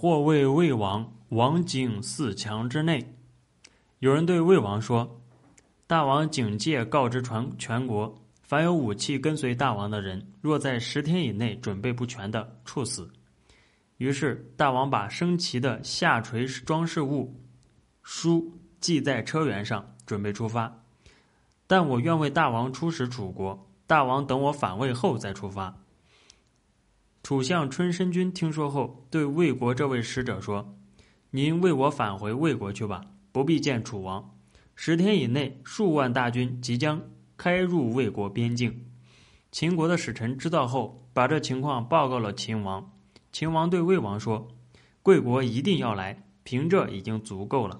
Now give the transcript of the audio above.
或谓魏王，王景四强之内。有人对魏王说：“大王警戒告知全全国，凡有武器跟随大王的人，若在十天以内准备不全的，处死。”于是大王把升旗的下垂装饰物书系在车辕上，准备出发。但我愿为大王出使楚国，大王等我反魏后再出发。楚相春申君听说后，对魏国这位使者说：“您为我返回魏国去吧，不必见楚王。十天以内，数万大军即将开入魏国边境。”秦国的使臣知道后，把这情况报告了秦王。秦王对魏王说：“贵国一定要来，凭这已经足够了。”